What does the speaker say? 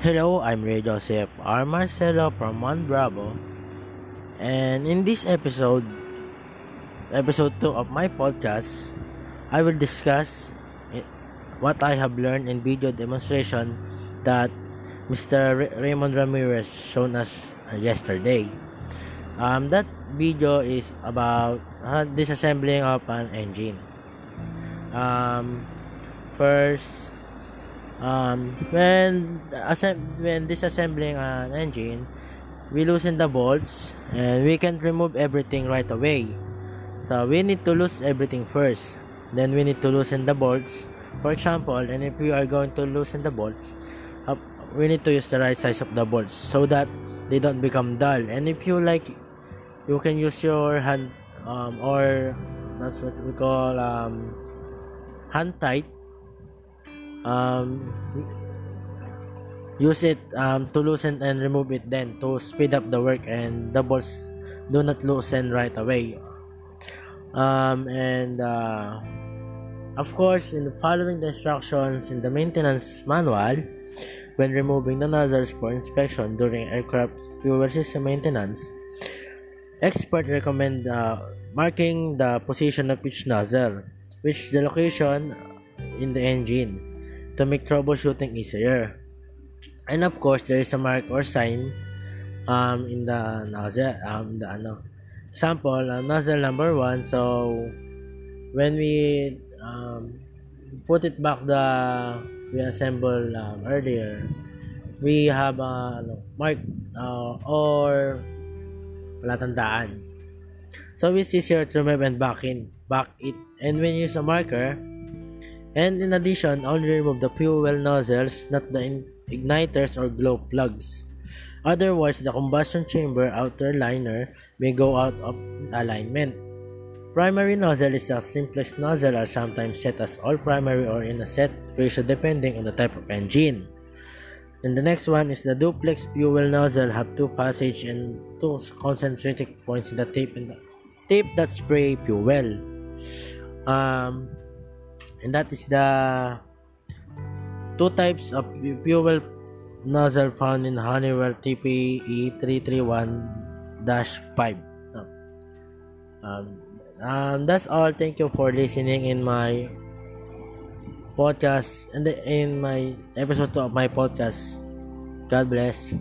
hello, I'm Ray Joseph R. Marcelo from One Bravo. And in this episode, episode 2 of my podcast, I will discuss what I have learned in video demonstration that Mr. Raymond Ramirez shown us uh, yesterday. Um, that video is about uh, disassembling of an engine. Um, first, um, when when disassembling an engine, we loosen the bolts and we can remove everything right away. So we need to lose everything first. Then we need to loosen the bolts. For example, and if we are going to loosen the bolts, uh, we need to use the right size of the bolts so that they don't become dull. And if you like, you can use your hand um, or that's what we call um, hand tight um, use it um, to loosen and remove it then to speed up the work and the bolts do not loosen right away. Um, and uh, of course in the following the instructions in the maintenance manual when removing the nozzles for inspection during aircraft fuel system maintenance experts recommend uh, marking the position of each nozzle which the location in the engine to make troubleshooting easier. And of course, there is a mark or sign um, in the nozzle, um, the ano, example, uh, nozzle number one. So, when we um, put it back the we assembled um, earlier, we have a ano, mark uh, or palatandaan. So, it's easier to remove and back in, back it. And when you use a marker, And in addition, only remove the fuel nozzles, not the igniters or glow plugs. Otherwise, the combustion chamber outer liner may go out of alignment. Primary nozzle is the simplest nozzle are sometimes set as all primary or in a set ratio depending on the type of engine. And the next one is the duplex fuel nozzle have two passage and two concentric points in the tip and the that spray fuel. Um, and that is the two types of fuel nozzle found in Honeywell TPE 331-5 um, um, that's all. Thank you for listening in my podcast and in my episode of my podcast. God bless